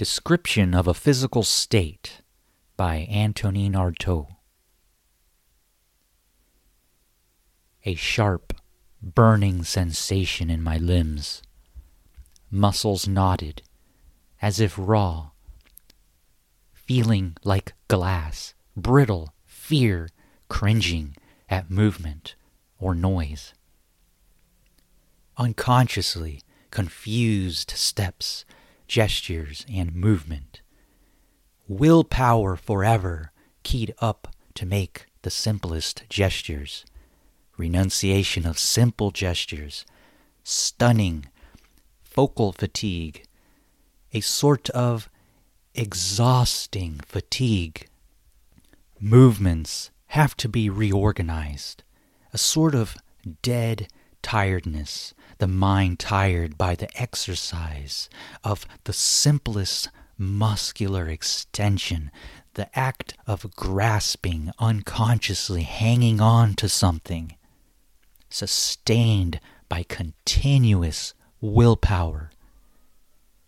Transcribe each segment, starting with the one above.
Description of a Physical State by Antonin Artaud. A sharp, burning sensation in my limbs, muscles knotted, as if raw, feeling like glass, brittle, fear, cringing at movement or noise. Unconsciously, confused steps gestures, and movement. Willpower forever keyed up to make the simplest gestures. Renunciation of simple gestures. Stunning focal fatigue. A sort of exhausting fatigue. Movements have to be reorganized. A sort of dead tiredness the mind tired by the exercise of the simplest muscular extension, the act of grasping unconsciously, hanging on to something, sustained by continuous willpower.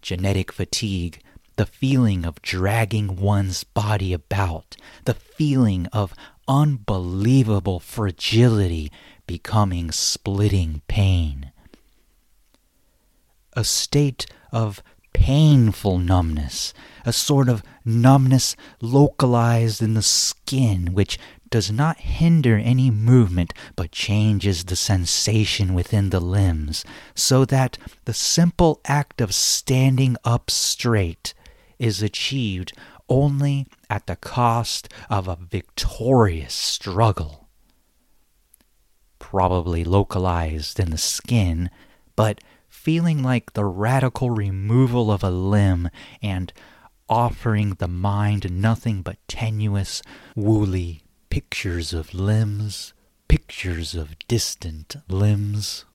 Genetic fatigue, the feeling of dragging one's body about, the feeling of unbelievable fragility becoming splitting pain a state of painful numbness, a sort of numbness localized in the skin, which does not hinder any movement but changes the sensation within the limbs, so that the simple act of standing up straight is achieved only at the cost of a victorious struggle. Probably localized in the skin, but feeling like the radical removal of a limb and offering the mind nothing but tenuous, woolly pictures of limbs, pictures of distant limbs.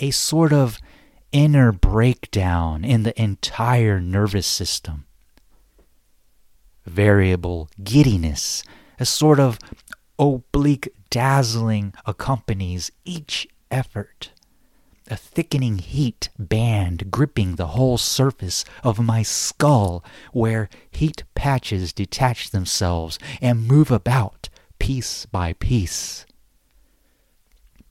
A sort of inner breakdown in the entire nervous system. Variable giddiness, a sort of oblique dazzling accompanies each effort a thickening heat band gripping the whole surface of my skull, where heat patches detach themselves and move about piece by piece.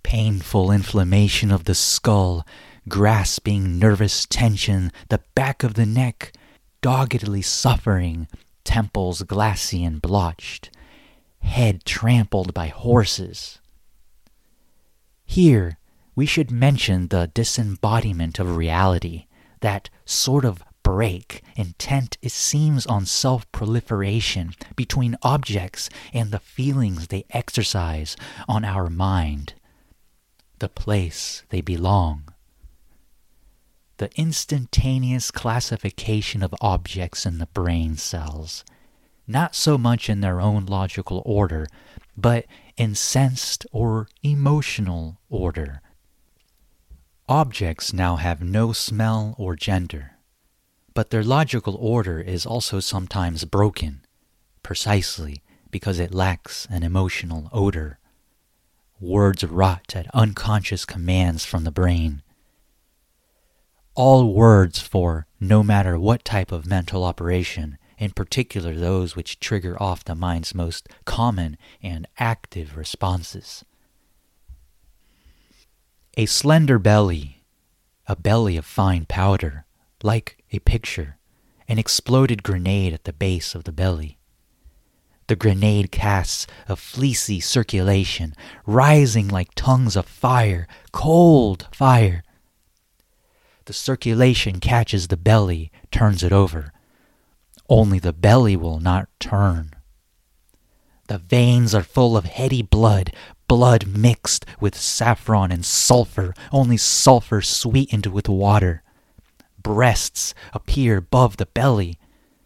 Painful inflammation of the skull, grasping nervous tension, the back of the neck, doggedly suffering, temples glassy and blotched, head trampled by horses. Here, we should mention the disembodiment of reality, that sort of break intent it seems on self proliferation between objects and the feelings they exercise on our mind, the place they belong. The instantaneous classification of objects in the brain cells, not so much in their own logical order, but in sensed or emotional order Objects now have no smell or gender, but their logical order is also sometimes broken, precisely because it lacks an emotional odor. Words rot at unconscious commands from the brain. All words for no matter what type of mental operation, in particular those which trigger off the mind's most common and active responses. A slender belly, a belly of fine powder, like a picture, an exploded grenade at the base of the belly. The grenade casts a fleecy circulation, rising like tongues of fire, cold fire. The circulation catches the belly, turns it over. Only the belly will not turn. The veins are full of heady blood, blood mixed with saffron and sulfur, only sulfur sweetened with water. Breasts appear above the belly,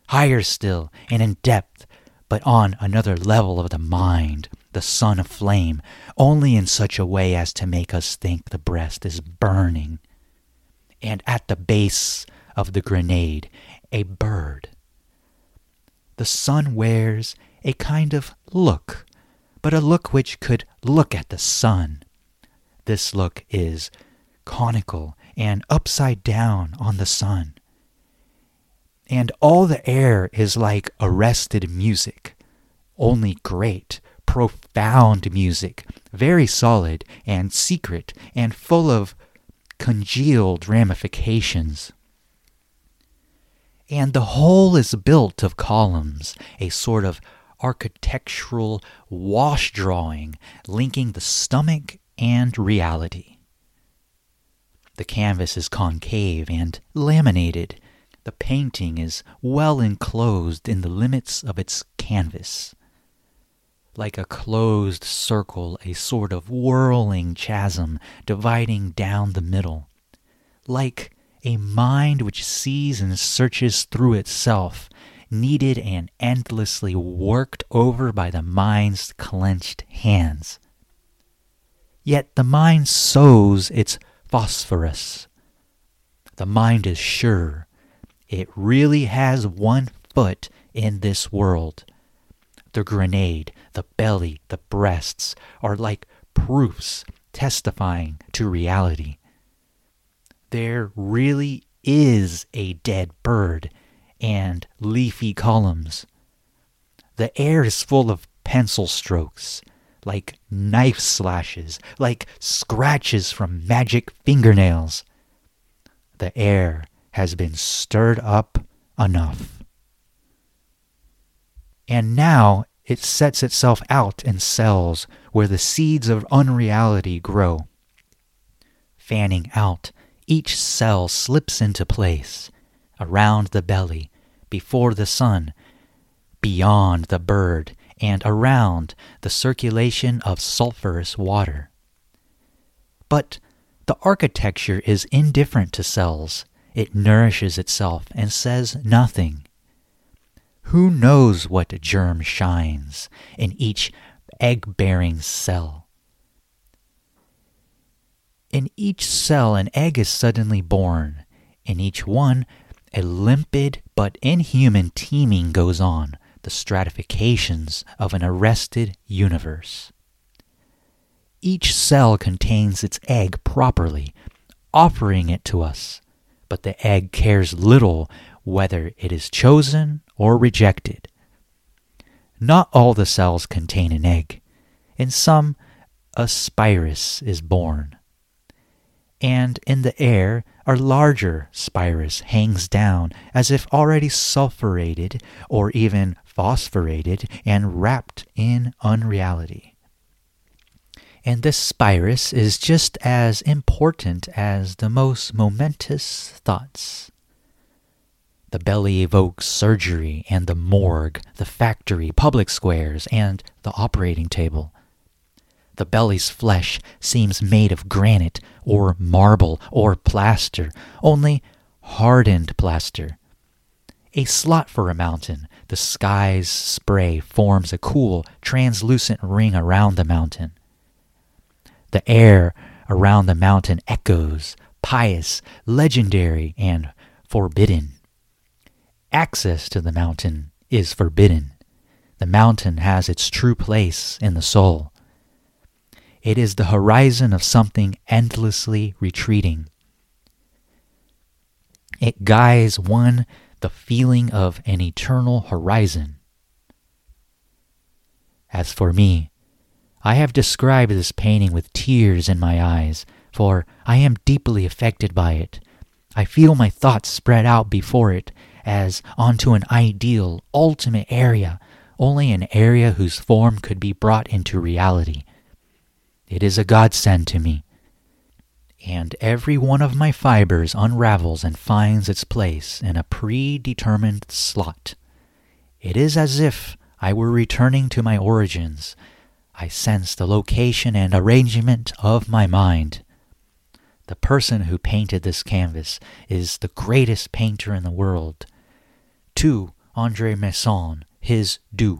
higher still and in depth, but on another level of the mind, the sun of flame, only in such a way as to make us think the breast is burning. And at the base of the grenade, a bird. The sun wears a kind of look but a look which could look at the sun. This look is conical and upside down on the sun. and all the air is like arrested music, only great, profound music, very solid and secret and full of congealed ramifications. And the whole is built of columns, a sort of architectural wash drawing linking the stomach and reality. The canvas is concave and laminated. The painting is well enclosed in the limits of its canvas. Like a closed circle, a sort of whirling chasm dividing down the middle. Like a mind which sees and searches through itself, kneaded and endlessly worked over by the mind's clenched hands. Yet the mind sows its phosphorus. The mind is sure it really has one foot in this world. The grenade, the belly, the breasts are like proofs testifying to reality. There really is a dead bird and leafy columns. The air is full of pencil strokes, like knife slashes, like scratches from magic fingernails. The air has been stirred up enough. And now it sets itself out in cells where the seeds of unreality grow. Fanning out, each cell slips into place around the belly, before the sun, beyond the bird, and around the circulation of sulphurous water. But the architecture is indifferent to cells. It nourishes itself and says nothing. Who knows what germ shines in each egg bearing cell? In each cell, an egg is suddenly born. In each one, a limpid but inhuman teeming goes on, the stratifications of an arrested universe. Each cell contains its egg properly, offering it to us, but the egg cares little whether it is chosen or rejected. Not all the cells contain an egg. In some, a spirus is born. And in the air, a larger spirus hangs down as if already sulphureted or even phosphorated and wrapped in unreality. And this spirus is just as important as the most momentous thoughts. The belly evokes surgery and the morgue, the factory, public squares, and the operating table. The belly's flesh seems made of granite or marble or plaster, only hardened plaster. A slot for a mountain, the sky's spray forms a cool, translucent ring around the mountain. The air around the mountain echoes, pious, legendary, and forbidden. Access to the mountain is forbidden. The mountain has its true place in the soul. It is the horizon of something endlessly retreating. It guides one the feeling of an eternal horizon. As for me, I have described this painting with tears in my eyes, for I am deeply affected by it. I feel my thoughts spread out before it as onto an ideal, ultimate area, only an area whose form could be brought into reality. It is a godsend to me. And every one of my fibers unravels and finds its place in a predetermined slot. It is as if I were returning to my origins. I sense the location and arrangement of my mind. The person who painted this canvas is the greatest painter in the world. To Andre Masson, his due.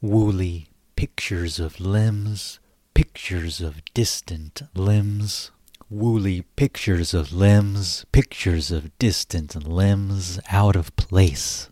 Woolly pictures of limbs, pictures of distant limbs. Woolly pictures of limbs, pictures of distant limbs out of place.